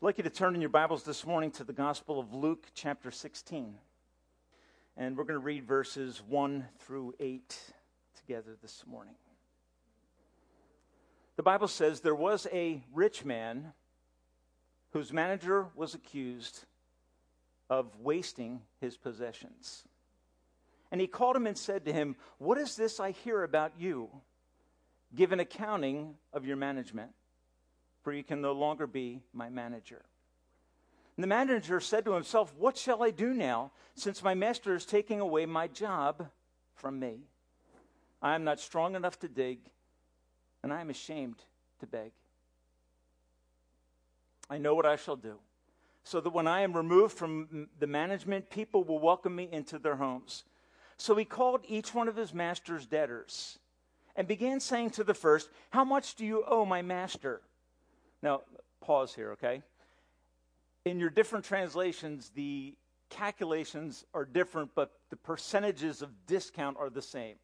I'd like you to turn in your Bibles this morning to the Gospel of Luke, chapter 16. And we're going to read verses 1 through 8 together this morning. The Bible says there was a rich man whose manager was accused of wasting his possessions. And he called him and said to him, What is this I hear about you? Give an accounting of your management for you can no longer be my manager. And the manager said to himself, What shall I do now, since my master is taking away my job from me? I am not strong enough to dig, and I am ashamed to beg. I know what I shall do, so that when I am removed from the management, people will welcome me into their homes. So he called each one of his master's debtors and began saying to the first, How much do you owe my master? Now, pause here, okay? In your different translations, the calculations are different, but the percentages of discount are the same.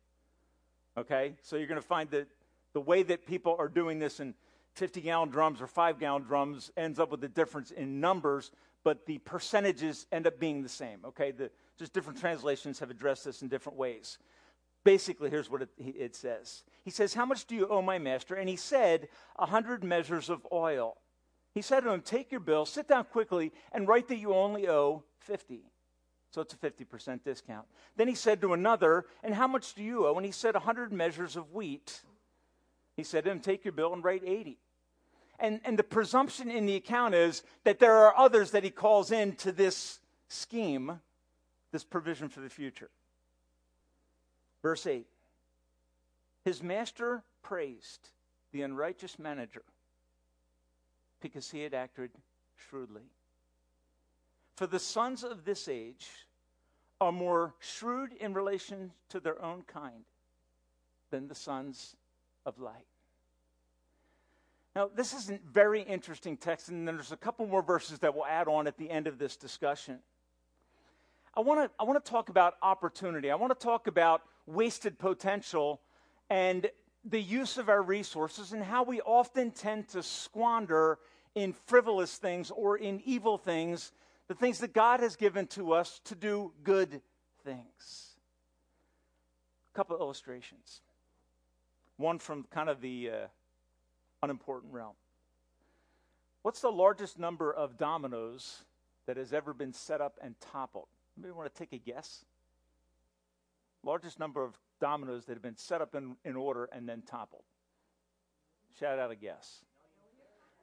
Okay? So you're going to find that the way that people are doing this in 50 gallon drums or 5 gallon drums ends up with a difference in numbers, but the percentages end up being the same. Okay? The, just different translations have addressed this in different ways. Basically, here's what it, it says He says, How much do you owe my master? And he said, A hundred measures of oil. He said to him, Take your bill, sit down quickly, and write that you only owe 50. So it's a 50% discount. Then he said to another, And how much do you owe? And he said, A hundred measures of wheat. He said to him, Take your bill and write 80. And, and the presumption in the account is that there are others that he calls in to this scheme, this provision for the future. Verse 8 His master praised the unrighteous manager because he had acted shrewdly. For the sons of this age are more shrewd in relation to their own kind than the sons of light. Now, this is a very interesting text, and there's a couple more verses that we'll add on at the end of this discussion. I want to I talk about opportunity. I want to talk about wasted potential and the use of our resources and how we often tend to squander in frivolous things or in evil things the things that God has given to us to do good things. A couple of illustrations. One from kind of the uh, unimportant realm. What's the largest number of dominoes that has ever been set up and toppled? Maybe want to take a guess? Largest number of dominoes that have been set up in, in order and then toppled. Shout out a guess.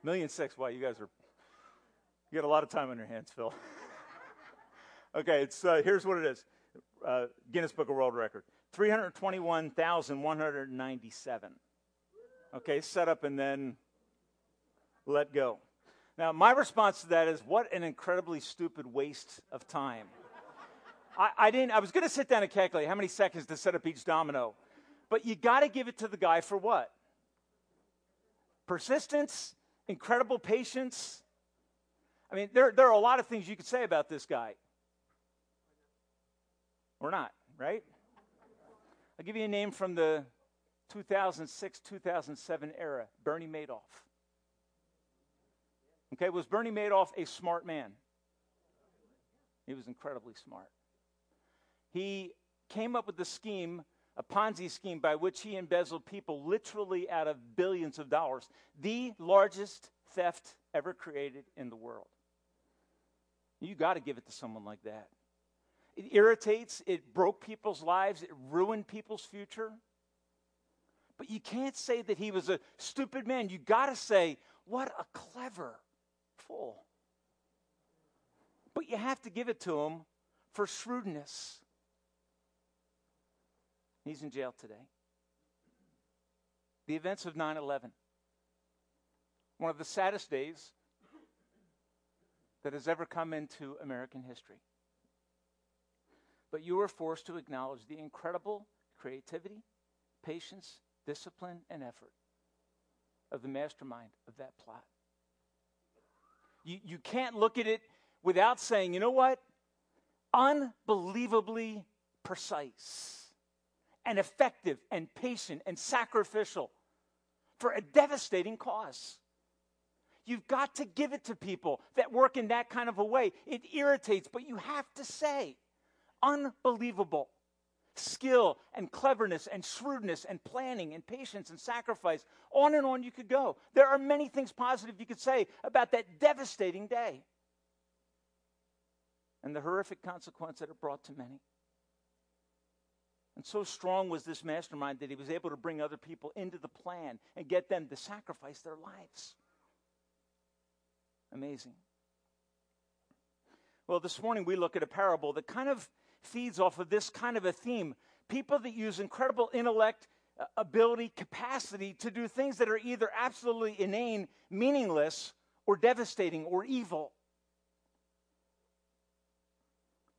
Million six. Wow, you guys are, you got a lot of time on your hands, Phil. okay, it's, uh, here's what it is uh, Guinness Book of World Record 321,197. Okay, set up and then let go. Now, my response to that is what an incredibly stupid waste of time. I, I didn't. I was going to sit down and calculate how many seconds to set up each domino, but you got to give it to the guy for what? Persistence, incredible patience. I mean, there there are a lot of things you could say about this guy. Or not, right? I'll give you a name from the 2006 2007 era Bernie Madoff. Okay, was Bernie Madoff a smart man? He was incredibly smart he came up with a scheme, a Ponzi scheme, by which he embezzled people literally out of billions of dollars. The largest theft ever created in the world. You got to give it to someone like that. It irritates, it broke people's lives, it ruined people's future. But you can't say that he was a stupid man. You got to say, what a clever fool. But you have to give it to him for shrewdness. He's in jail today. The events of 9 11. One of the saddest days that has ever come into American history. But you were forced to acknowledge the incredible creativity, patience, discipline, and effort of the mastermind of that plot. You, you can't look at it without saying, you know what? Unbelievably precise and effective and patient and sacrificial for a devastating cause. You've got to give it to people that work in that kind of a way. It irritates, but you have to say, unbelievable skill and cleverness and shrewdness and planning and patience and sacrifice. On and on you could go. There are many things positive you could say about that devastating day and the horrific consequence that it brought to many. And so strong was this mastermind that he was able to bring other people into the plan and get them to sacrifice their lives. Amazing. Well, this morning we look at a parable that kind of feeds off of this kind of a theme. People that use incredible intellect, uh, ability, capacity to do things that are either absolutely inane, meaningless, or devastating or evil.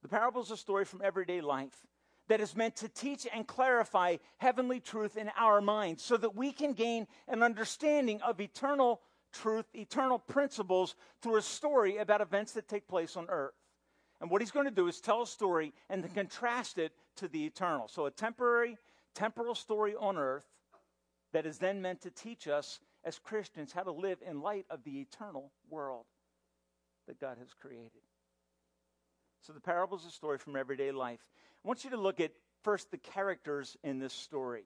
The parable is a story from everyday life that is meant to teach and clarify heavenly truth in our minds so that we can gain an understanding of eternal truth, eternal principles through a story about events that take place on earth. And what he's going to do is tell a story and then contrast it to the eternal. So, a temporary, temporal story on earth that is then meant to teach us as Christians how to live in light of the eternal world that God has created. So, the parable is a story from everyday life. I want you to look at first the characters in this story.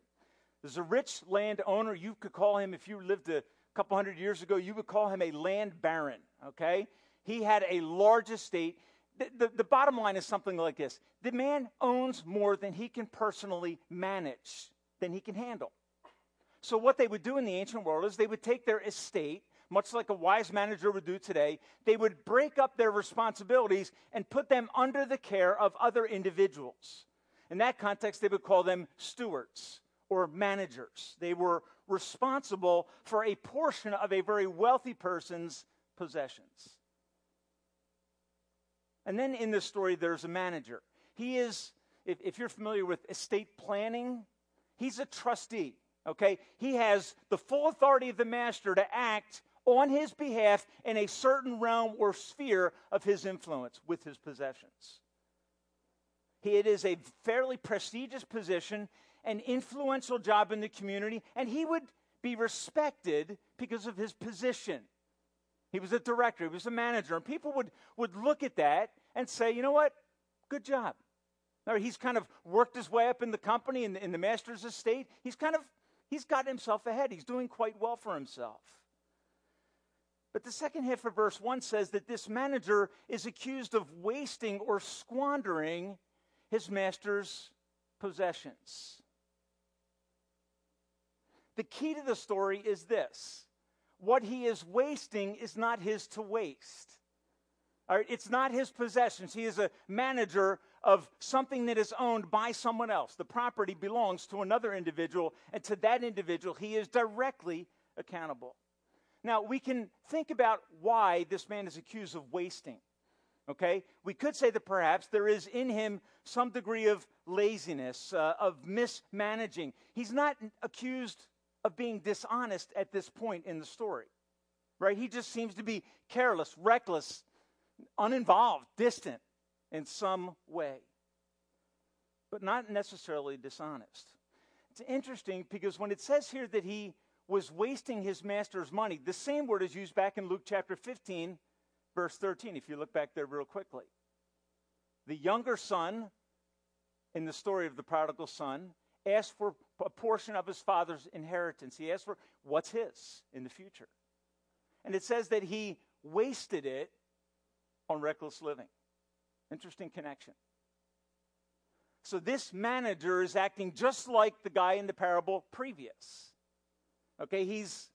There's a rich landowner. You could call him, if you lived a couple hundred years ago, you would call him a land baron, okay? He had a large estate. The, the, the, bottom line is something like this the man owns more than he can personally manage, than he can handle. So, what they would do in the ancient world is they would take their estate, much like a wise manager would do today, they would break up their responsibilities and put them under the care of other individuals. In that context, they would call them stewards or managers. They were responsible for a portion of a very wealthy person's possessions. And then in this story, there's a manager. He is, if, if you're familiar with estate planning, he's a trustee, okay? He has the full authority of the master to act on his behalf in a certain realm or sphere of his influence with his possessions. It is a fairly prestigious position, an influential job in the community, and he would be respected because of his position. He was a director, he was a manager, and people would, would look at that and say, you know what? Good job. Or he's kind of worked his way up in the company, in the, in the master's estate. He's kind of, he's got himself ahead. He's doing quite well for himself. But the second half of verse 1 says that this manager is accused of wasting or squandering his master's possessions. The key to the story is this what he is wasting is not his to waste. All right, it's not his possessions. He is a manager of something that is owned by someone else. The property belongs to another individual, and to that individual, he is directly accountable. Now, we can think about why this man is accused of wasting. Okay? We could say that perhaps there is in him some degree of laziness, uh, of mismanaging. He's not accused of being dishonest at this point in the story, right? He just seems to be careless, reckless, uninvolved, distant in some way, but not necessarily dishonest. It's interesting because when it says here that he was wasting his master's money, the same word is used back in Luke chapter 15, verse 13, if you look back there real quickly. The younger son, in the story of the prodigal son, asked for a portion of his father's inheritance. He asked for what's his in the future. And it says that he wasted it on reckless living. Interesting connection. So this manager is acting just like the guy in the parable previous. Okay, he's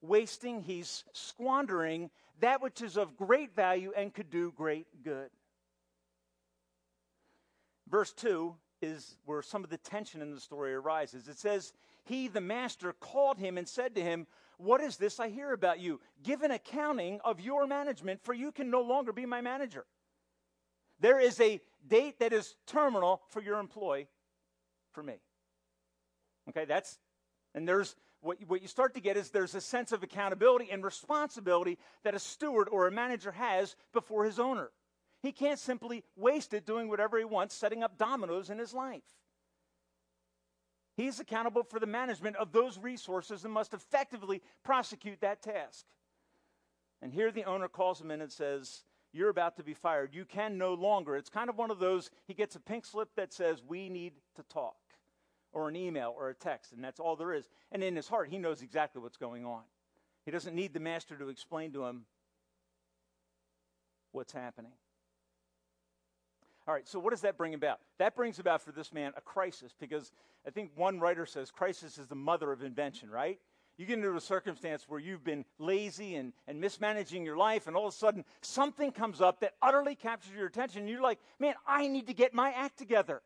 wasting, he's squandering that which is of great value and could do great good. Verse 2 is where some of the tension in the story arises. It says, He, the master, called him and said to him, what is this I hear about you? Give an accounting of your management, for you can no longer be my manager. There is a date that is terminal for your employee for me. Okay, that's, and there's, what, what you start to get is there's a sense of accountability and responsibility that a steward or a manager has before his owner. He can't simply waste it doing whatever he wants, setting up dominoes in his life. He's accountable for the management of those resources and must effectively prosecute that task. And here the owner calls him in and says, You're about to be fired. You can no longer. It's kind of one of those, he gets a pink slip that says, We need to talk, or an email or a text, and that's all there is. And in his heart, he knows exactly what's going on. He doesn't need the master to explain to him what's happening. All right, so what does that bring about? That brings about for this man a crisis because I think one writer says crisis is the mother of invention, right? You get into a circumstance where you've been lazy and, and mismanaging your life, and all of a sudden something comes up that utterly captures your attention. And you're like, man, I need to get my act together.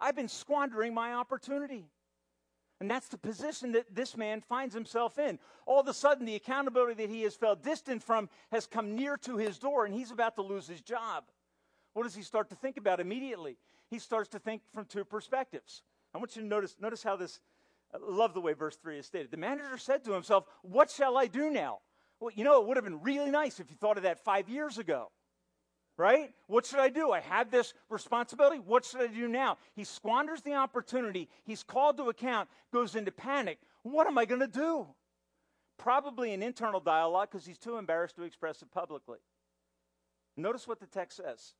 I've been squandering my opportunity. And that's the position that this man finds himself in. All of a sudden, the accountability that he has felt distant from has come near to his door, and he's about to lose his job. What does he start to think about immediately? He starts to think from two perspectives. I want you to notice, notice how this, I love the way verse 3 is stated. The manager said to himself, What shall I do now? Well, you know, it would have been really nice if you thought of that five years ago right? What should I do? I have this responsibility. What should I do now? He squanders the opportunity. He's called to account, goes into panic. What am I going to do? Probably an internal dialogue because he's too embarrassed to express it publicly. Notice what the text says.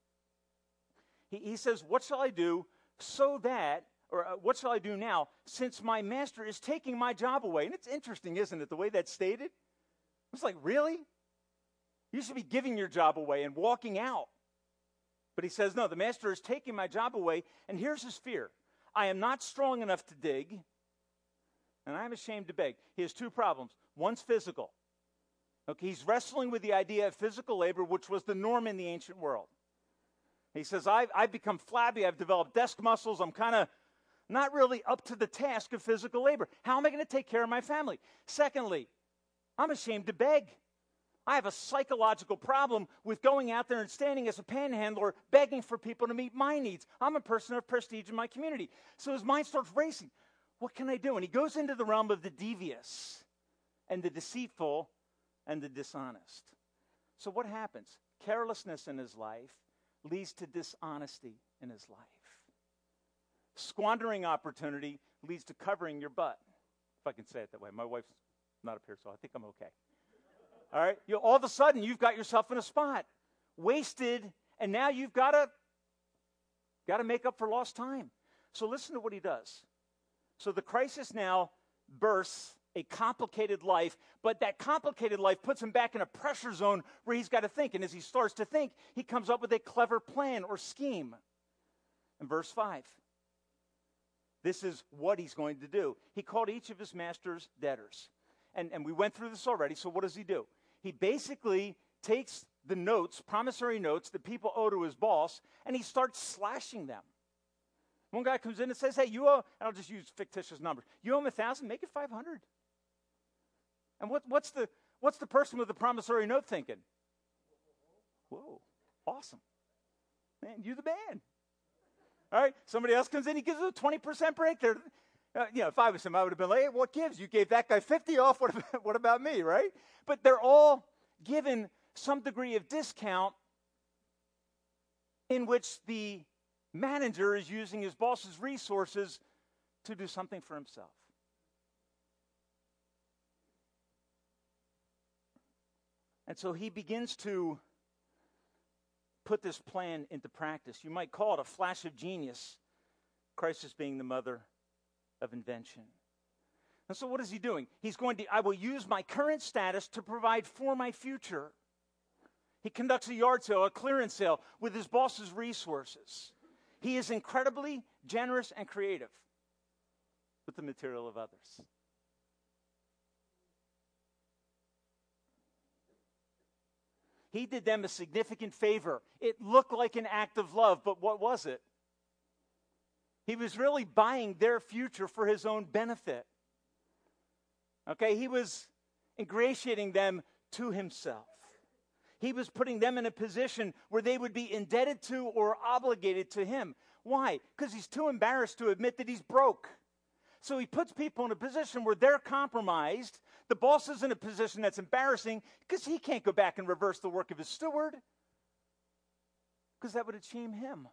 He, he says, What shall I do so that, or uh, what shall I do now, since my master is taking my job away? And it's interesting, isn't it, the way that's stated? It's like, really? You should be giving your job away and walking out. But he says, No, the master is taking my job away. And here's his fear I am not strong enough to dig, and I'm ashamed to beg. He has two problems. One's physical. Okay, he's wrestling with the idea of physical labor, which was the norm in the ancient world. He says, I've, I've become flabby, I've developed desk muscles, I'm kind of not really up to the task of physical labor. How am I going to take care of my family? Secondly, I'm ashamed to beg. I have a psychological problem with going out there and standing as a panhandler begging for people to meet my needs. I'm a person of prestige in my community. So his mind starts racing. What can I do? And he goes into the realm of the devious and the deceitful and the dishonest. So what happens? Carelessness in his life leads to dishonesty in his life. Squandering opportunity leads to covering your butt, if I can say it that way. My wife's not up here, so I think I'm okay. All right? You, all of a sudden, you've got yourself in a spot, wasted, and now you've got to got to make up for lost time. So listen to what he does. So the crisis now bursts a complicated life, but that complicated life puts him back in a pressure zone where he's got to think. And as he starts to think, he comes up with a clever plan or scheme. In verse 5, this is what he's going to do. He called each of his master's debtors. And, and we went through this already, so what does he do? He basically takes the notes, promissory notes that people owe to his boss, and he starts slashing them. One guy comes in and says, Hey, you owe, and I'll just use fictitious numbers. You owe him a thousand, make it 500. And what, what's, the, what's the person with the promissory note thinking? Whoa, awesome. Man, you the man. All right, somebody else comes in, he gives a 20% break. There, uh, you know, if I was him, I would have been like, hey, what gives? You gave that guy 50 off. What about, what about me, right? But they're all given some degree of discount in which the manager is using his boss's resources to do something for himself. And so he begins to put this plan into practice. You might call it a flash of genius, crisis being the mother of invention. And so, what is he doing? He's going to, I will use my current status to provide for my future. He conducts a yard sale, a clearance sale with his boss's resources. He is incredibly generous and creative with the material of others. He did them a significant favor. It looked like an act of love, but what was it? He was really buying their future for his own benefit. Okay, he was ingratiating them to himself. He was putting them in a position where they would be indebted to or obligated to him. Why? Because he's too embarrassed to admit that he's broke. So he puts people in a position where they're compromised. The boss is in a position that's embarrassing because he can't go back and reverse the work of his steward because that would shame him.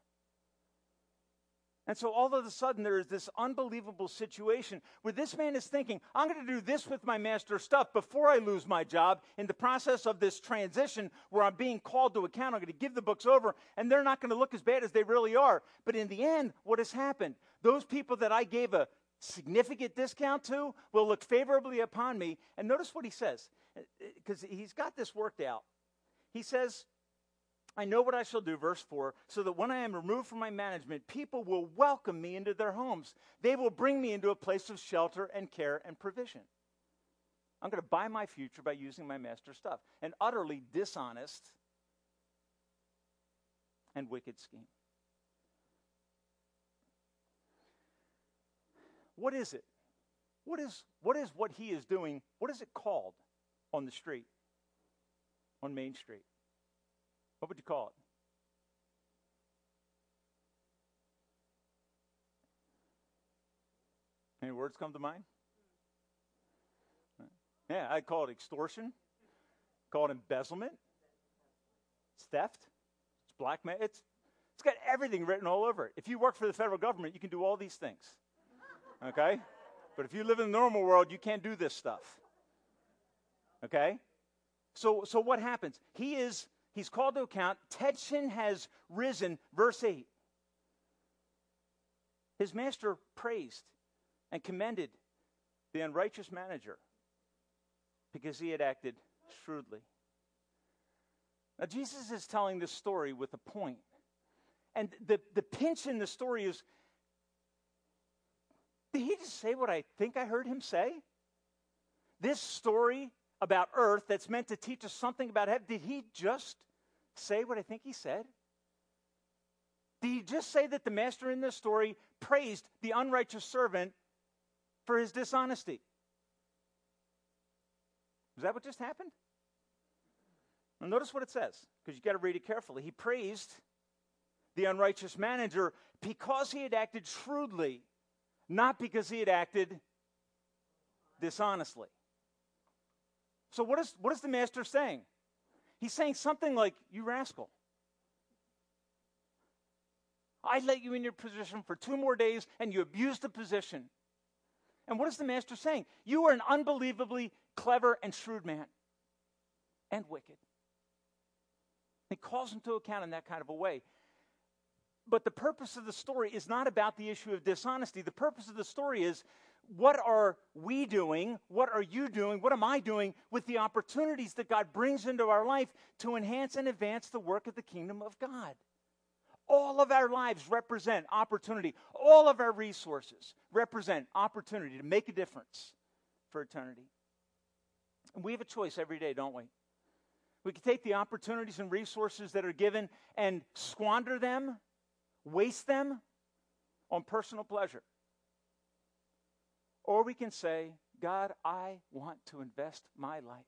And so all of a sudden, there is this unbelievable situation where this man is thinking, I'm going to do this with my master's stuff before I lose my job. In the process of this transition where I'm being called to account, I'm going to give the books over, and they're not going to look as bad as they really are. But in the end, what has happened? Those people that I gave a significant discount to will look favorably upon me. And notice what he says, because he's got this worked out. He says, I know what I shall do, verse 4, so that when I am removed from my management, people will welcome me into their homes. They will bring me into a place of shelter and care and provision. I'm going to buy my future by using my master's stuff. An utterly dishonest and wicked scheme. What is it? What is, what is what he is doing? What is it called on the street, on Main Street? What would you call it? Any words come to mind? Yeah, I call it extortion. Call it embezzlement. It's theft. It's blackmail. It's it's got everything written all over it. If you work for the federal government, you can do all these things. Okay? But if you live in the normal world, you can't do this stuff. Okay? So so what happens? He is He's called to account. Tension has risen. Verse 8. His master praised and commended the unrighteous manager because he had acted shrewdly. Now, Jesus is telling this story with a point. And the, the pinch in the story is did he just say what I think I heard him say? This story about earth that's meant to teach us something about heaven, did he just say what I think he said? Did he just say that the master in this story praised the unrighteous servant for his dishonesty? Is that what just happened? Now, notice what it says, because you got to read it carefully. He praised the unrighteous manager because he had acted shrewdly, not because he had acted dishonestly. So, what is, what is the master saying? He's saying something like, You rascal. I let you in your position for two more days and you abused the position. And what is the master saying? You are an unbelievably clever and shrewd man and wicked. He calls him to account in that kind of a way. But the purpose of the story is not about the issue of dishonesty. The purpose of the story is what are we doing? What are you doing? What am I doing with the opportunities that God brings into our life to enhance and advance the work of the kingdom of God? All of our lives represent opportunity. All of our resources represent opportunity to make a difference for eternity. And we have a choice every day, don't we? We can take the opportunities and resources that are given and squander them, waste them on personal pleasure. Or we can say, God, I want to invest my life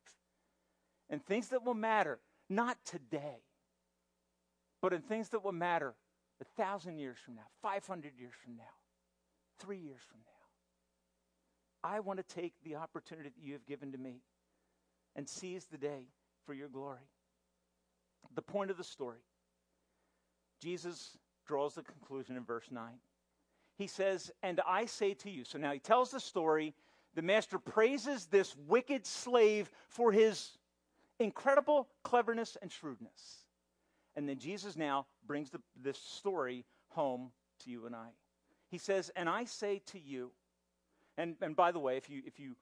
in things that will matter, not today, but in things that will matter a thousand years from now, 500 years from now, three years from now. I want to take the opportunity that you have given to me and seize the day for your glory. The point of the story Jesus draws the conclusion in verse 9 he says, And I say to you. So now he tells the story. The master praises this wicked slave for his incredible cleverness and shrewdness. And then Jesus now brings the, this story home to you and I. He says, And I say to you, and, and by the way, if you if you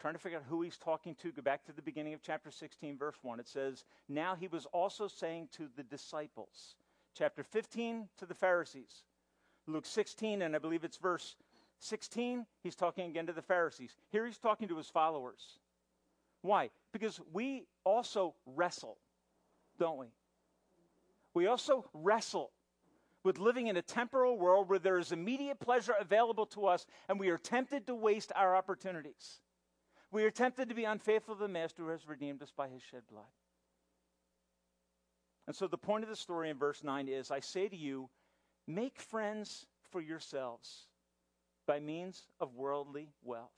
trying to figure out who he's talking to, go back to the beginning of chapter 16, verse 1. It says, Now he was also saying to the disciples. Chapter 15 to the Pharisees. Luke 16, and I believe it's verse 16, he's talking again to the Pharisees. Here he's talking to his followers. Why? Because we also wrestle, don't we? We also wrestle with living in a temporal world where there is immediate pleasure available to us, and we are tempted to waste our opportunities. We are tempted to be unfaithful to the Master who has redeemed us by his shed blood. And so the point of the story in verse 9 is I say to you, Make friends for yourselves by means of worldly wealth.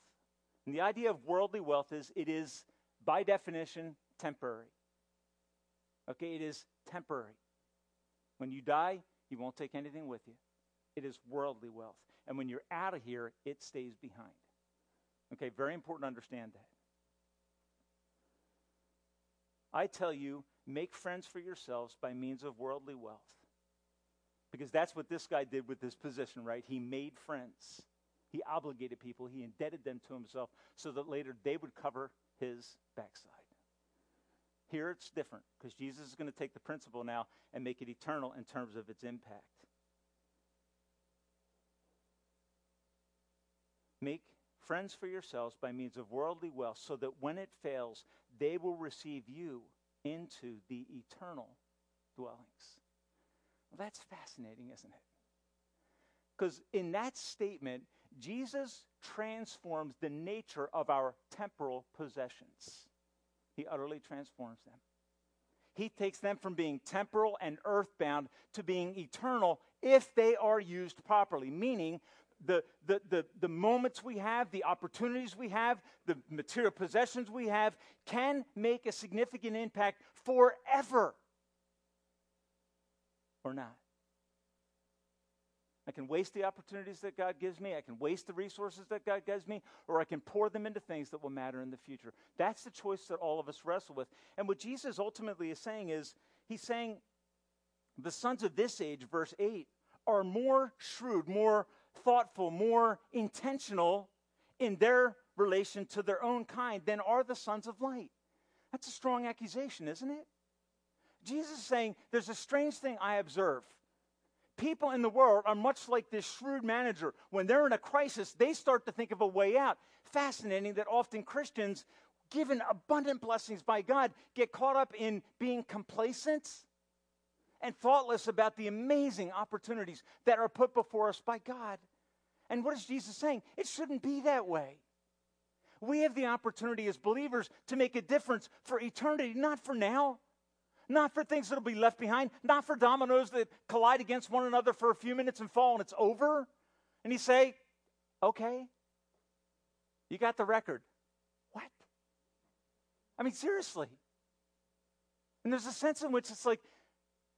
And the idea of worldly wealth is it is, by definition, temporary. Okay, it is temporary. When you die, you won't take anything with you. it is worldly wealth. And when you're out of here, it stays behind. Okay, very important to understand that. I tell you, make friends for yourselves by means of worldly wealth. Because that's what this guy did with this position, right? He made friends. He obligated people, he indebted them to himself so that later they would cover his backside. Here it's different because Jesus is going to take the principle now and make it eternal in terms of its impact. Make friends for yourselves by means of worldly wealth so that when it fails, they will receive you into the eternal dwellings. Well, that's fascinating, isn't it? Because in that statement, Jesus transforms the nature of our temporal possessions. He utterly transforms them. He takes them from being temporal and earthbound to being eternal if they are used properly, meaning the, the, the, the moments we have, the opportunities we have, the material possessions we have can make a significant impact forever or not. I can waste the opportunities that God gives me. I can waste the resources that God gives me, or I can pour them into things that will matter in the future. That's the choice that all of us wrestle with. And what Jesus ultimately is saying is, He's saying the sons of this age, verse 8, are more shrewd, more thoughtful, more intentional in their relation to their own kind than are the sons of light. That's a strong accusation, isn't it? Jesus is saying there's a strange thing I observe people in the world are much like this shrewd manager. When they're in a crisis, they start to think of a way out. Fascinating that often Christians, given abundant blessings by God, get caught up in being complacent and thoughtless about the amazing opportunities that are put before us by God. And what is Jesus saying? It shouldn't be that way. We have the opportunity as believers to make a difference for eternity, not for now not for things that'll be left behind, not for dominoes that collide against one another for a few minutes and fall and it's over. And you say, okay, you got the record. What? I mean, seriously. And there's a sense in which it's like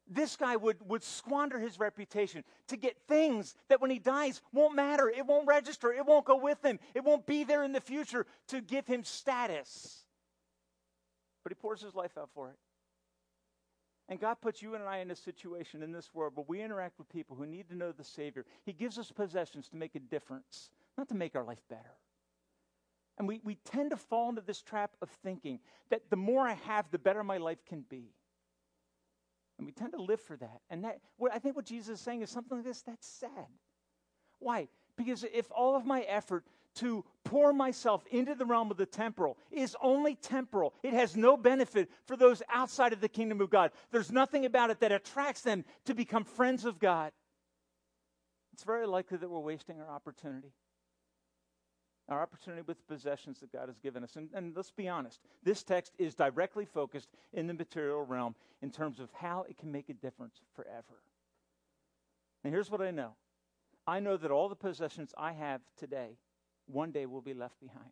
this guy would, would squander his reputation to get things that when he dies won't matter. It won't register. It won't go with him. It won't be there in the future to give him status. But he pours his life out for it. And God puts you and I in a situation in this world where we interact with people who need to know the Savior. He gives us possessions to make a difference, not to make our life better. And we, we tend to fall into this trap of thinking that the more I have, the better my life can be. And we tend to live for that. And that, what I think what Jesus is saying is something like this that's sad. Why? Because if all of my effort to pour myself into the realm of the temporal is only temporal. It has no benefit for those outside of the kingdom of God. There's nothing about it that attracts them to become friends of God. It's very likely that we're wasting our opportunity. Our opportunity with the possessions that God has given us. And, and let's be honest, this text is directly focused in the material realm in terms of how it can make a difference forever. And here's what I know I know that all the possessions I have today one day will be left behind.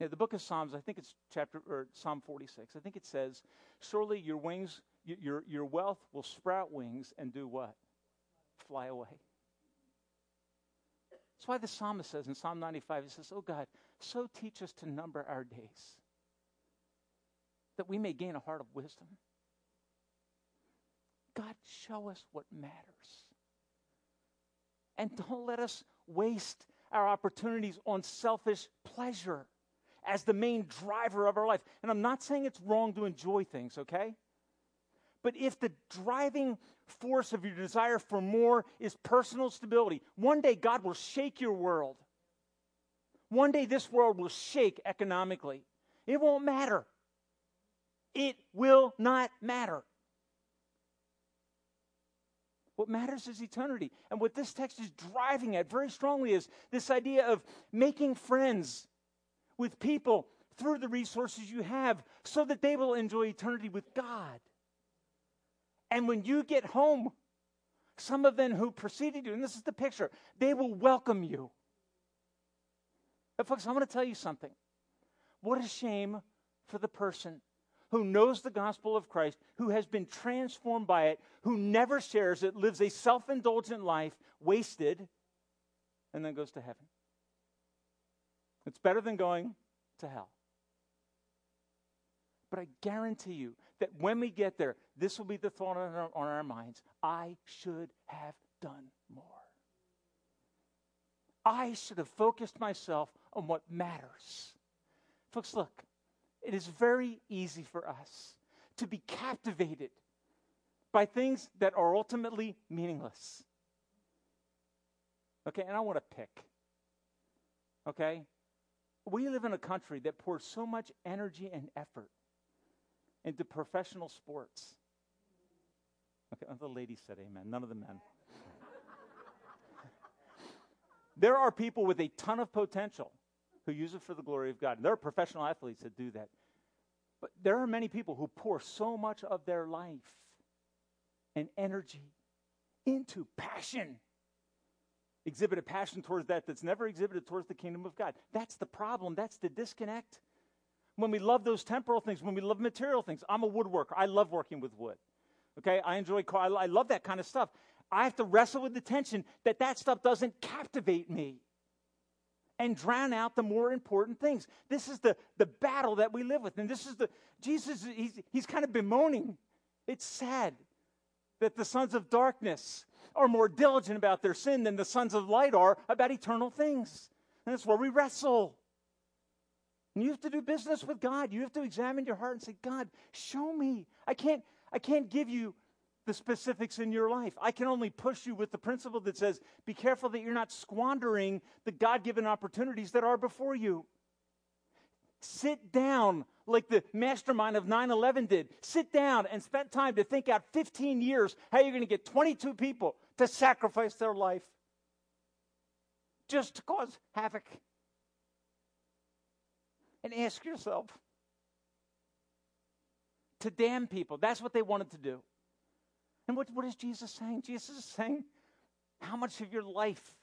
Now, the book of Psalms, I think it's chapter or Psalm 46. I think it says, "Surely your wings, your your wealth will sprout wings and do what? Fly away." That's why the psalmist says in Psalm 95, he says, "Oh God, so teach us to number our days, that we may gain a heart of wisdom." God, show us what matters. And don't let us waste our opportunities on selfish pleasure as the main driver of our life. And I'm not saying it's wrong to enjoy things, okay? But if the driving force of your desire for more is personal stability, one day God will shake your world. One day this world will shake economically. It won't matter. It will not matter. What matters is eternity. And what this text is driving at very strongly is this idea of making friends with people through the resources you have so that they will enjoy eternity with God. And when you get home, some of them who preceded you, and this is the picture, they will welcome you. But, folks, I want to tell you something. What a shame for the person who knows the gospel of Christ, who has been transformed by it, who never shares it, lives a self indulgent life, wasted, and then goes to heaven. It's better than going to hell. But I guarantee you that when we get there, this will be the thought on our, on our minds I should have done more. I should have focused myself on what matters. Folks, look, it is very easy for us to be captivated by things that are ultimately meaningless. Okay, and I want to pick. Okay? We live in a country that pours so much energy and effort into professional sports. Okay, the ladies said amen, none of the men. there are people with a ton of potential who use it for the glory of God. And there are professional athletes that do that. But there are many people who pour so much of their life and energy into passion. Exhibit a passion towards that that's never exhibited towards the kingdom of God. That's the problem. That's the disconnect. When we love those temporal things, when we love material things, I'm a woodworker. I love working with wood. Okay, I enjoy. I love that kind of stuff. I have to wrestle with the tension that that stuff doesn't captivate me and drown out the more important things. This is the, the battle that we live with. And this is the, Jesus, he's, he's kind of bemoaning. It's sad that the sons of darkness are more diligent about their sin than the sons of light are about eternal things. And that's where we wrestle. And you have to do business with God. You have to examine your heart and say, God, show me. I can't, I can't give you the specifics in your life. I can only push you with the principle that says, be careful that you're not squandering the God given opportunities that are before you. Sit down like the mastermind of 9 11 did. Sit down and spend time to think out 15 years how you're going to get 22 people to sacrifice their life just to cause havoc and ask yourself to damn people. That's what they wanted to do. And what, what is Jesus saying? Jesus is saying, how much of your life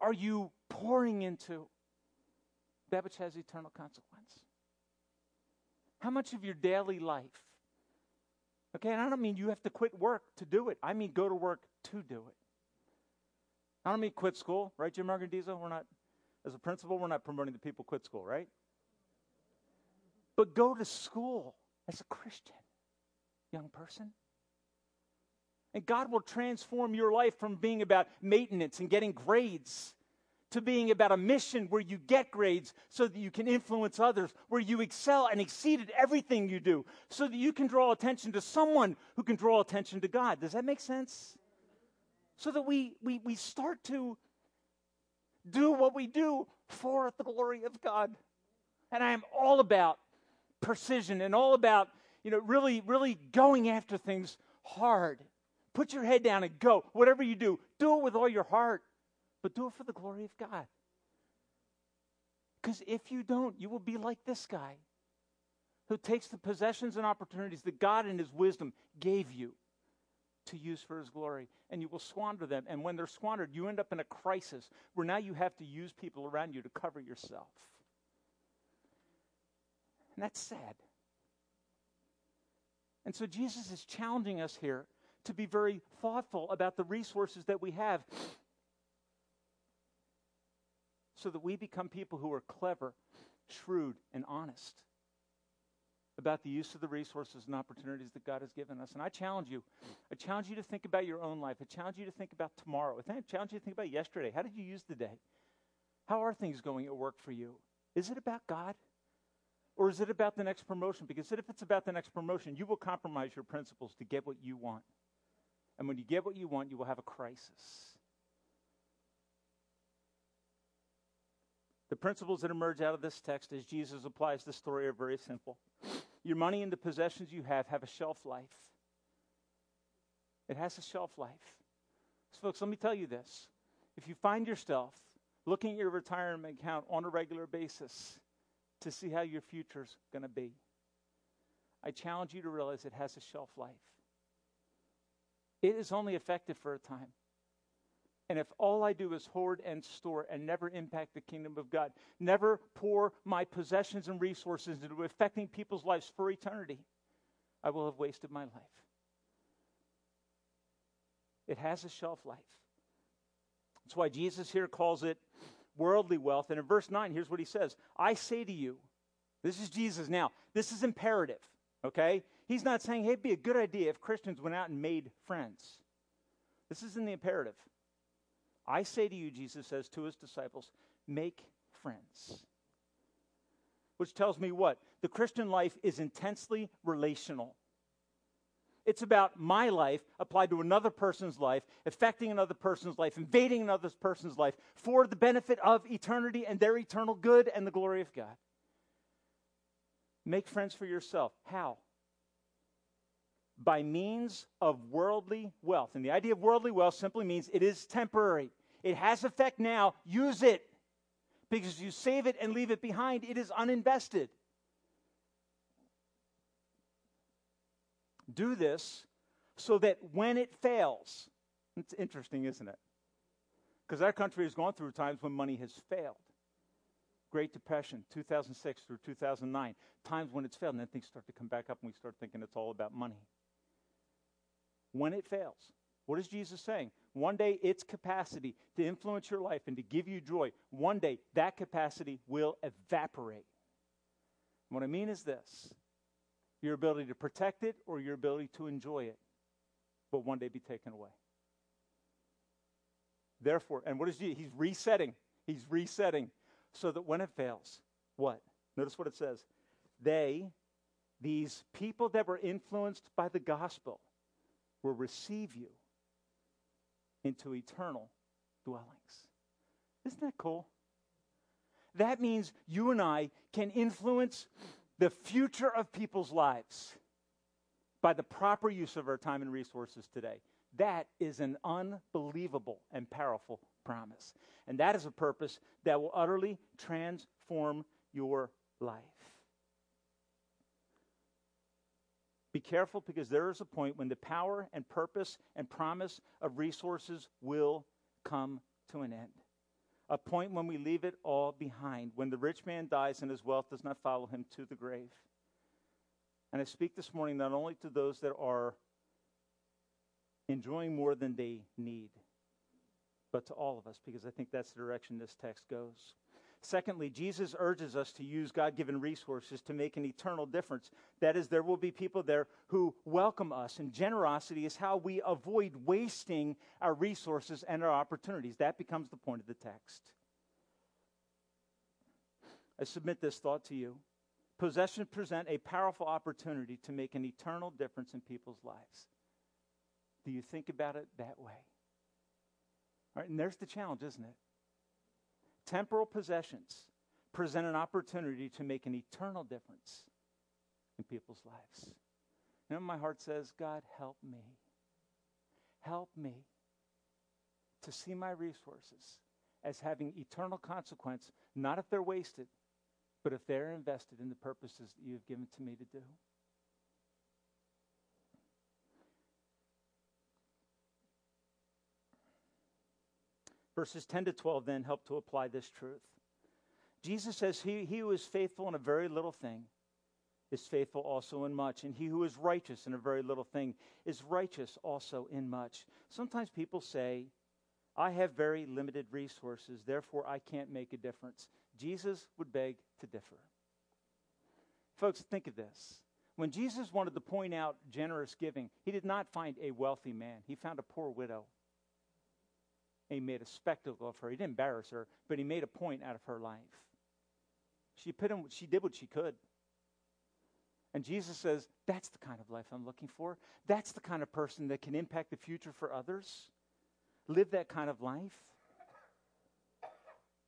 are you pouring into that which has eternal consequence? How much of your daily life? Okay, and I don't mean you have to quit work to do it. I mean go to work to do it. I don't mean quit school, right, Jim Margandizo? We're not as a principal, we're not promoting the people quit school, right? But go to school as a Christian, young person. And God will transform your life from being about maintenance and getting grades to being about a mission where you get grades so that you can influence others, where you excel and exceed at everything you do, so that you can draw attention to someone who can draw attention to God. Does that make sense? So that we, we, we start to do what we do for the glory of God. And I am all about precision and all about, you know, really, really going after things hard. Put your head down and go. Whatever you do, do it with all your heart, but do it for the glory of God. Because if you don't, you will be like this guy who takes the possessions and opportunities that God in His wisdom gave you to use for his glory, and you will squander them. And when they're squandered, you end up in a crisis where now you have to use people around you to cover yourself. And that's sad. And so Jesus is challenging us here to be very thoughtful about the resources that we have so that we become people who are clever, shrewd, and honest about the use of the resources and opportunities that God has given us. And I challenge you. I challenge you to think about your own life. I challenge you to think about tomorrow. I challenge you to think about yesterday. How did you use the day? How are things going at work for you? Is it about God? Or is it about the next promotion? Because if it's about the next promotion, you will compromise your principles to get what you want. And when you get what you want, you will have a crisis. The principles that emerge out of this text as Jesus applies the story are very simple. Your money and the possessions you have have a shelf life. It has a shelf life. So, folks, let me tell you this. If you find yourself looking at your retirement account on a regular basis to see how your future's going to be, I challenge you to realize it has a shelf life. It is only effective for a time. And if all I do is hoard and store and never impact the kingdom of God, never pour my possessions and resources into affecting people's lives for eternity, I will have wasted my life. It has a shelf life. That's why Jesus here calls it worldly wealth. And in verse 9, here's what he says I say to you, this is Jesus now, this is imperative, okay? He's not saying, hey, it'd be a good idea if Christians went out and made friends. This is in the imperative. I say to you, Jesus says to his disciples, make friends. Which tells me what? The Christian life is intensely relational. It's about my life applied to another person's life, affecting another person's life, invading another person's life for the benefit of eternity and their eternal good and the glory of God. Make friends for yourself. How? By means of worldly wealth. And the idea of worldly wealth simply means it is temporary. It has effect now. Use it. Because if you save it and leave it behind, it is uninvested. do this so that when it fails, it's interesting, isn't it? Because our country has gone through times when money has failed. Great Depression, 2006 through 2009, times when it's failed, and then things start to come back up and we start thinking it's all about money. When it fails, what is Jesus saying? One day its capacity to influence your life and to give you joy, one day that capacity will evaporate. What I mean is this your ability to protect it or your ability to enjoy it will one day be taken away. Therefore, and what is he? He's resetting. He's resetting so that when it fails, what? Notice what it says. They, these people that were influenced by the gospel, will receive you into eternal dwellings. Isn't that cool? That means you and I can influence the future of people's lives by the proper use of our time and resources today. That is an unbelievable and powerful promise. And that is a purpose that will utterly transform your life. Be careful because there is a point when the power and purpose and promise of resources will come to an end a point when we leave it all behind, when the rich man dies and his wealth does not follow him to the grave. And I speak this morning not only to those that are enjoying more than they need, but to all of us, because I think that's the direction this text goes. Secondly, Jesus urges us to use God given resources to make an eternal difference. That is, there will be people there who welcome us, and generosity is how we avoid wasting our resources and our opportunities. That becomes the point of the text. I submit this thought to you. Possessions present a powerful opportunity to make an eternal difference in people's lives. Do you think about it that way? All right, and there's the challenge, isn't it? Temporal possessions present an opportunity to make an eternal difference in people's lives. You know, my heart says, God, help me. Help me to see my resources as having eternal consequence, not if they're wasted, but if they're invested in the purposes that you've given to me to do. Verses 10 to 12 then help to apply this truth. Jesus says, He, he who is faithful in a very little thing is faithful also in much. And he who is righteous in a very little thing is righteous also in much. Sometimes people say, I have very limited resources, therefore I can't make a difference. Jesus would beg to differ. Folks, think of this. When Jesus wanted to point out generous giving, he did not find a wealthy man, he found a poor widow he made a spectacle of her. He didn't embarrass her, but he made a point out of her life. She put him, she did what she could. And Jesus says, That's the kind of life I'm looking for. That's the kind of person that can impact the future for others. Live that kind of life.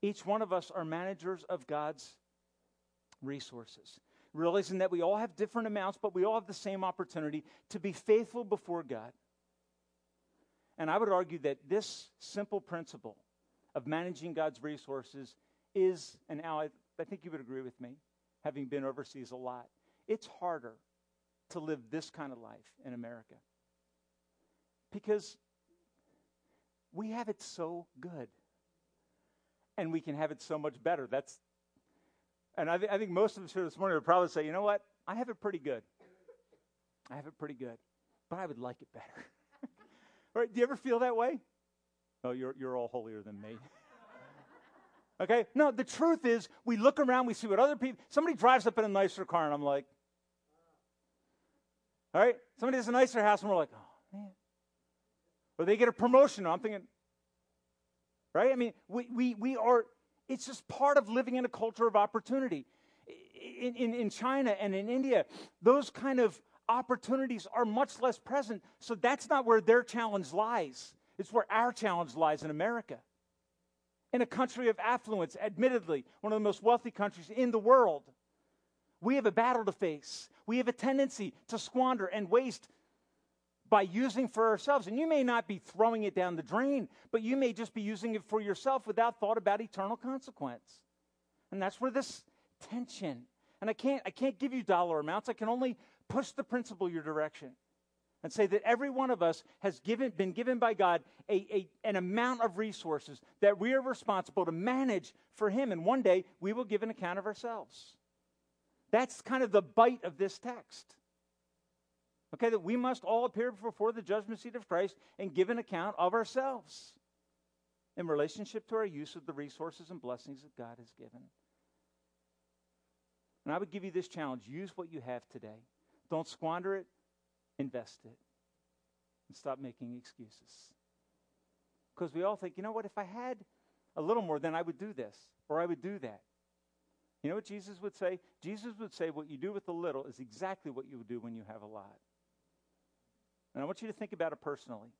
Each one of us are managers of God's resources, realizing that we all have different amounts, but we all have the same opportunity to be faithful before God. And I would argue that this simple principle of managing God's resources is, and Al, I, think you would agree with me, having been overseas a lot, it's harder to live this kind of life in America. Because we have it so good. And we can have it so much better. That's, and I, th- I think most of us here this morning would probably say, you know what? I have it pretty good. I have it pretty good, but I would like it better. right? Do you ever feel that way? Oh, you're, you're all holier than me. okay? No, the truth is, we look around, we see what other people, somebody drives up in a nicer car, and I'm like, all right? Somebody has a nicer house, and we're like, oh, man. Or they get a promotion, I'm thinking, right? I mean, we, we, we are, it's just part of living in a culture of opportunity. In, in, in China and in India, those kind of opportunities are much less present. So that's not where their challenge lies. It's where our challenge lies in America. In a country of affluence, admittedly, one of the most wealthy countries in the world, we have a battle to face. We have a tendency to squander and waste by using for ourselves. And you may not be throwing it down the drain, but you may just be using it for yourself without thought about eternal consequence. And that's where this tension. And I can't I can't give you dollar amounts. I can only push the principle your direction and say that every one of us has given, been given by God a, a, an amount of resources that we are responsible to manage for Him. And one day we will give an account of ourselves. That's kind of the bite of this text. Okay, that we must all appear before the judgment seat of Christ and give an account of ourselves in relationship to our use of the resources and blessings that God has given. And I would give you this challenge use what you have today. Don't squander it, invest it. And stop making excuses. Because we all think, you know what, if I had a little more, then I would do this or I would do that. You know what Jesus would say? Jesus would say, What you do with a little is exactly what you would do when you have a lot. And I want you to think about it personally.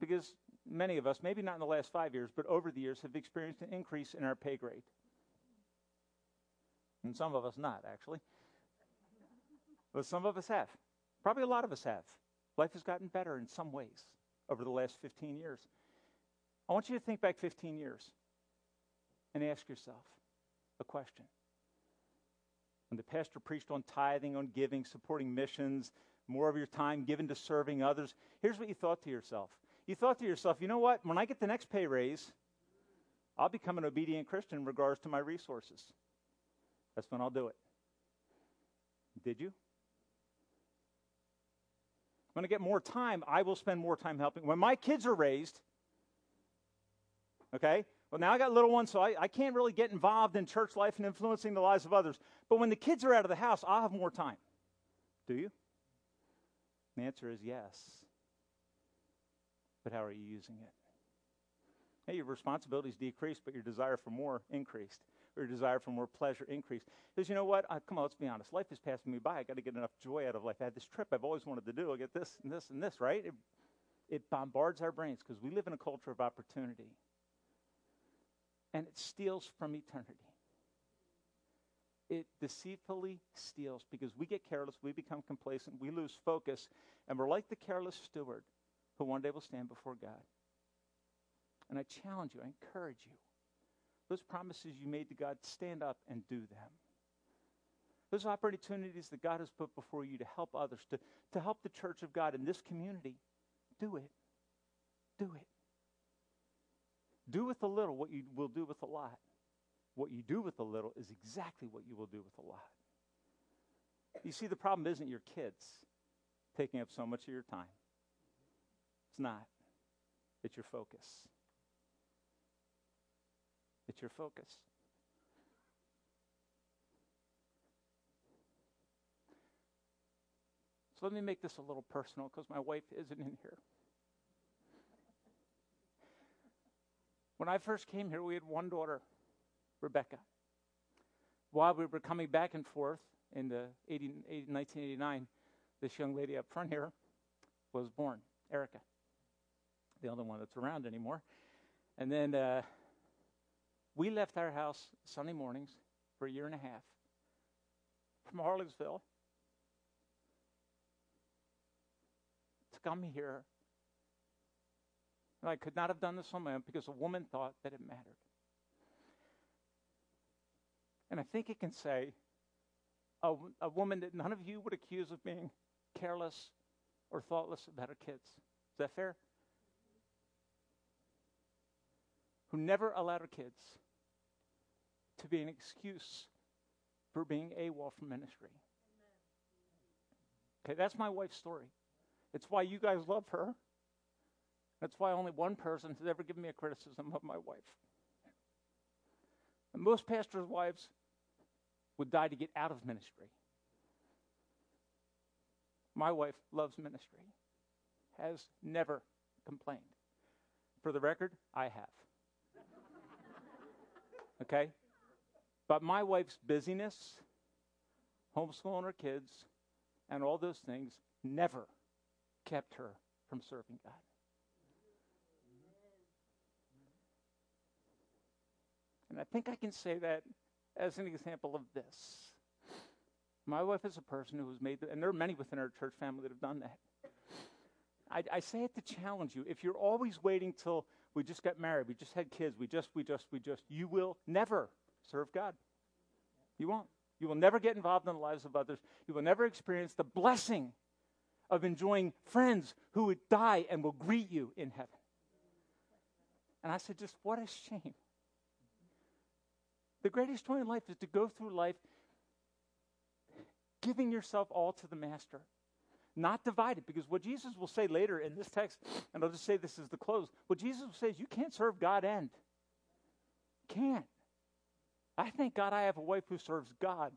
Because many of us, maybe not in the last five years, but over the years, have experienced an increase in our pay grade. And some of us not, actually. But some of us have. Probably a lot of us have. Life has gotten better in some ways over the last 15 years. I want you to think back 15 years and ask yourself a question. When the pastor preached on tithing, on giving, supporting missions, more of your time given to serving others, here's what you thought to yourself. You thought to yourself, you know what? When I get the next pay raise, I'll become an obedient Christian in regards to my resources. That's when I'll do it. Did you? When I get more time, I will spend more time helping. When my kids are raised, okay, well, now I got little ones, so I, I can't really get involved in church life and influencing the lives of others. But when the kids are out of the house, I'll have more time. Do you? The answer is yes. But how are you using it? Hey, your responsibilities decreased, but your desire for more increased or desire for more pleasure increase. Because you know what? Uh, come on, let's be honest. Life is passing me by. I got to get enough joy out of life. I had this trip I've always wanted to do. I get this and this and this, right? It, it bombards our brains because we live in a culture of opportunity. And it steals from eternity. It deceitfully steals because we get careless, we become complacent, we lose focus, and we're like the careless steward who one day will stand before God. And I challenge you, I encourage you those promises you made to God, stand up and do them. Those opportunities that God has put before you to help others, to, to help the church of God in this community, do it. Do it. Do with a little what you will do with a lot. What you do with a little is exactly what you will do with a lot. You see, the problem isn't your kids taking up so much of your time. It's not. It's your focus. It's your focus. So let me make this a little personal because my wife isn't in here. When I first came here, we had one daughter, Rebecca. While we were coming back and forth in the 80, 80, 1989, this young lady up front here was born, Erica, the only one that's around anymore. And then uh, we left our house Sunday mornings for a year and a half from Harleysville to come here. And I could not have done this on my own because a woman thought that it mattered. And I think it can say a, a woman that none of you would accuse of being careless or thoughtless about her kids. Is that fair? who never allowed her kids to be an excuse for being AWOL from ministry. Okay, that's my wife's story. It's why you guys love her. That's why only one person has ever given me a criticism of my wife. And most pastors' wives would die to get out of ministry. My wife loves ministry, has never complained. For the record, I have. okay? But my wife's busyness, homeschooling her kids, and all those things never kept her from serving God. And I think I can say that as an example of this. My wife is a person who has made, the, and there are many within our church family that have done that. I, I say it to challenge you. If you're always waiting till we just got married, we just had kids, we just, we just, we just, you will never serve God. You won't. You will never get involved in the lives of others. You will never experience the blessing of enjoying friends who would die and will greet you in heaven. And I said, just what a shame. The greatest joy in life is to go through life giving yourself all to the Master, not divided. Because what Jesus will say later in this text, and I'll just say this is the close, what Jesus will say is you can't serve God and can't. I thank God I have a wife who serves God.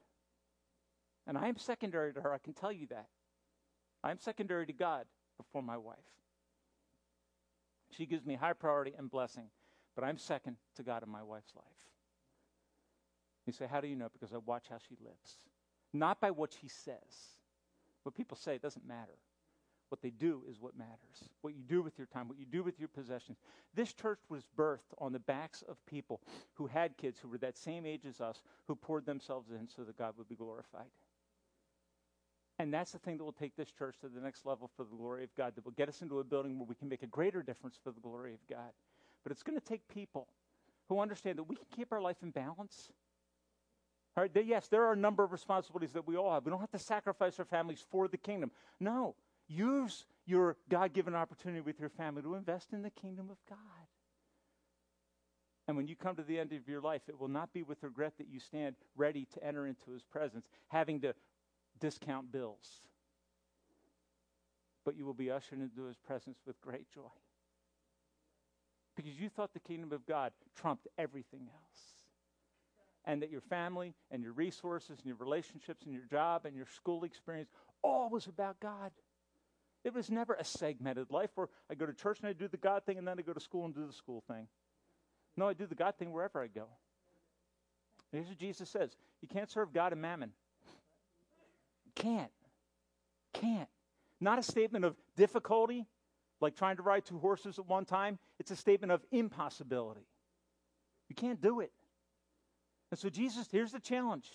And I am secondary to her, I can tell you that. I'm secondary to God before my wife. She gives me high priority and blessing, but I'm second to God in my wife's life. You say, How do you know? Because I watch how she lives. Not by what she says. What people say doesn't matter. What they do is what matters. What you do with your time, what you do with your possessions. This church was birthed on the backs of people who had kids who were that same age as us, who poured themselves in so that God would be glorified. And that's the thing that will take this church to the next level for the glory of God, that will get us into a building where we can make a greater difference for the glory of God. But it's going to take people who understand that we can keep our life in balance. All right, yes, there are a number of responsibilities that we all have. We don't have to sacrifice our families for the kingdom. No, use your God given opportunity with your family to invest in the kingdom of God. And when you come to the end of your life, it will not be with regret that you stand ready to enter into his presence, having to discount bills. But you will be ushered into his presence with great joy. Because you thought the kingdom of God trumped everything else. And that your family and your resources and your relationships and your job and your school experience all was about God. It was never a segmented life where I go to church and I do the God thing and then I go to school and do the school thing. No, I do the God thing wherever I go. here's what Jesus says You can't serve God and mammon. Can't. Can't. Not a statement of difficulty, like trying to ride two horses at one time. It's a statement of impossibility. You can't do it. And so, Jesus, here's the challenge.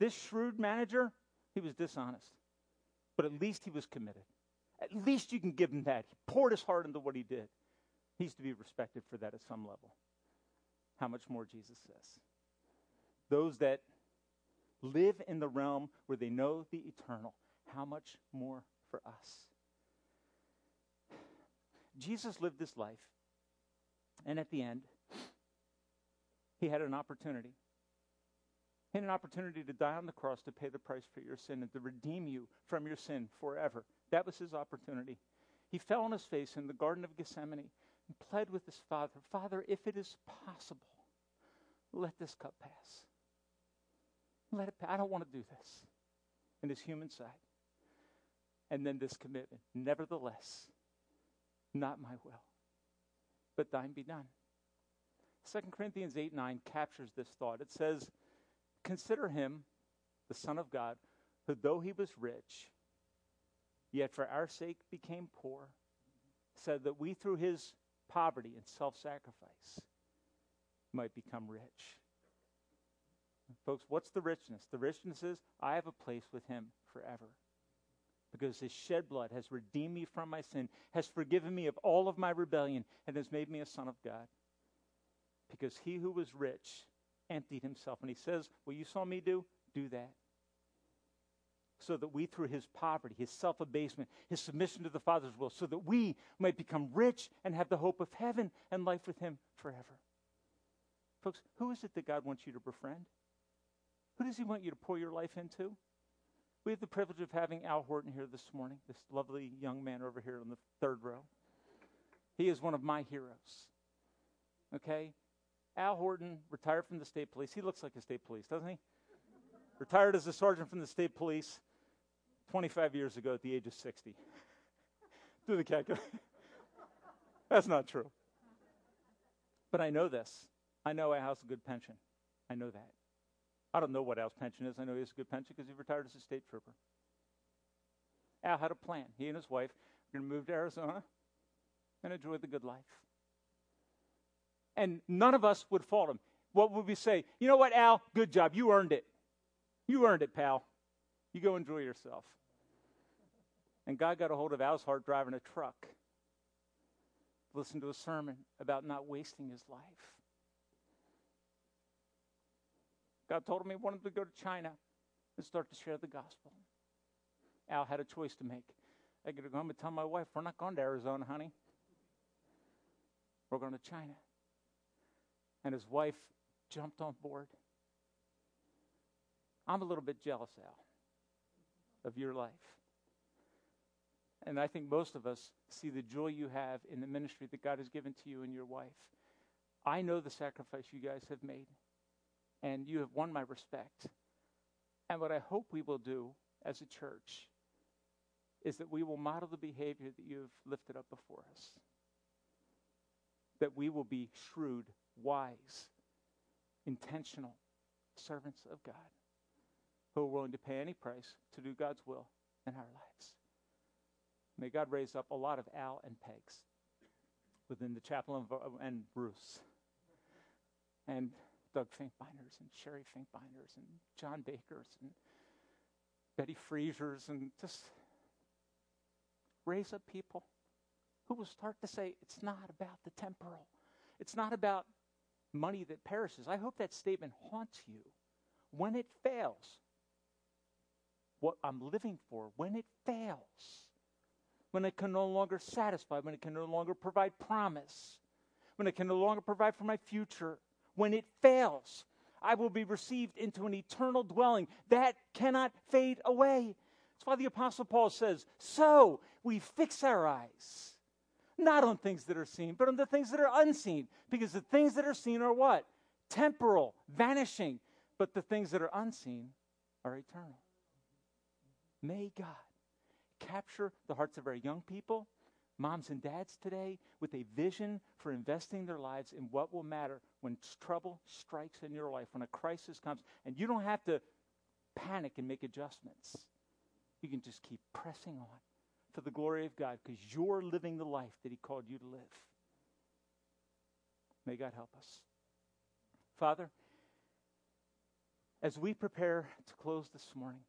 This shrewd manager, he was dishonest, but at least he was committed. At least you can give him that. He poured his heart into what he did. He's to be respected for that at some level. How much more Jesus says? Those that live in the realm where they know the eternal. How much more for us? Jesus lived this life, and at the end, he had an opportunity. Had an opportunity to die on the cross to pay the price for your sin and to redeem you from your sin forever. That was his opportunity. He fell on his face in the Garden of Gethsemane and pled with his Father Father, if it is possible, let this cup pass. Let it pass. I don't want to do this in his human side. And then this commitment. Nevertheless, not my will, but thine be done. 2 Corinthians 8 9 captures this thought. It says, Consider him, the Son of God, who though he was rich, yet for our sake became poor, said that we through his poverty and self sacrifice might become rich. Folks, what's the richness? The richness is I have a place with him forever. Because his shed blood has redeemed me from my sin, has forgiven me of all of my rebellion, and has made me a son of God. Because he who was rich emptied himself. And he says, What you saw me do, do that. so that we, through his poverty, his self abasement, his submission to the Father's will, so that we might become rich and have the hope of heaven and life with him forever. Folks, who is it that God wants you to befriend? Who does he want you to pour your life into? We have the privilege of having Al Horton here this morning, this lovely young man over here in the third row. He is one of my heroes. Okay? Al Horton retired from the state police. He looks like a state police, doesn't he? retired as a sergeant from the state police 25 years ago at the age of 60. Do the calculation. That's not true. But I know this. I know Al has a good pension. I know that. I don't know what Al's pension is. I know he has a good pension because he retired as a state trooper. Al had a plan. He and his wife were going to move to Arizona and enjoy the good life. And none of us would fault him. What would we say? You know what, Al? Good job. You earned it. You earned it, pal. You go enjoy yourself. And God got a hold of Al's heart driving a truck. Listen to a sermon about not wasting his life. God told him he wanted to go to China and start to share the gospel. Al had a choice to make. I to go home and tell my wife, we're not going to Arizona, honey. We're going to China. And his wife jumped on board. I'm a little bit jealous, Al, of your life. And I think most of us see the joy you have in the ministry that God has given to you and your wife. I know the sacrifice you guys have made, and you have won my respect. And what I hope we will do as a church is that we will model the behavior that you have lifted up before us. That we will be shrewd, wise, intentional servants of God who are willing to pay any price to do God's will in our lives. May God raise up a lot of Al and Pegs within the chapel and Bruce and Doug Finkbinders and Sherry Finkbinders and John Bakers and Betty Freezers and just raise up people who will start to say it's not about the temporal. It's not about money that perishes. I hope that statement haunts you when it fails what I'm living for when it fails, when it can no longer satisfy, when it can no longer provide promise, when it can no longer provide for my future, when it fails, I will be received into an eternal dwelling that cannot fade away. That's why the Apostle Paul says, So we fix our eyes, not on things that are seen, but on the things that are unseen. Because the things that are seen are what? Temporal, vanishing. But the things that are unseen are eternal. May God capture the hearts of our young people, moms and dads today, with a vision for investing their lives in what will matter when trouble strikes in your life, when a crisis comes. And you don't have to panic and make adjustments. You can just keep pressing on for the glory of God because you're living the life that He called you to live. May God help us. Father, as we prepare to close this morning,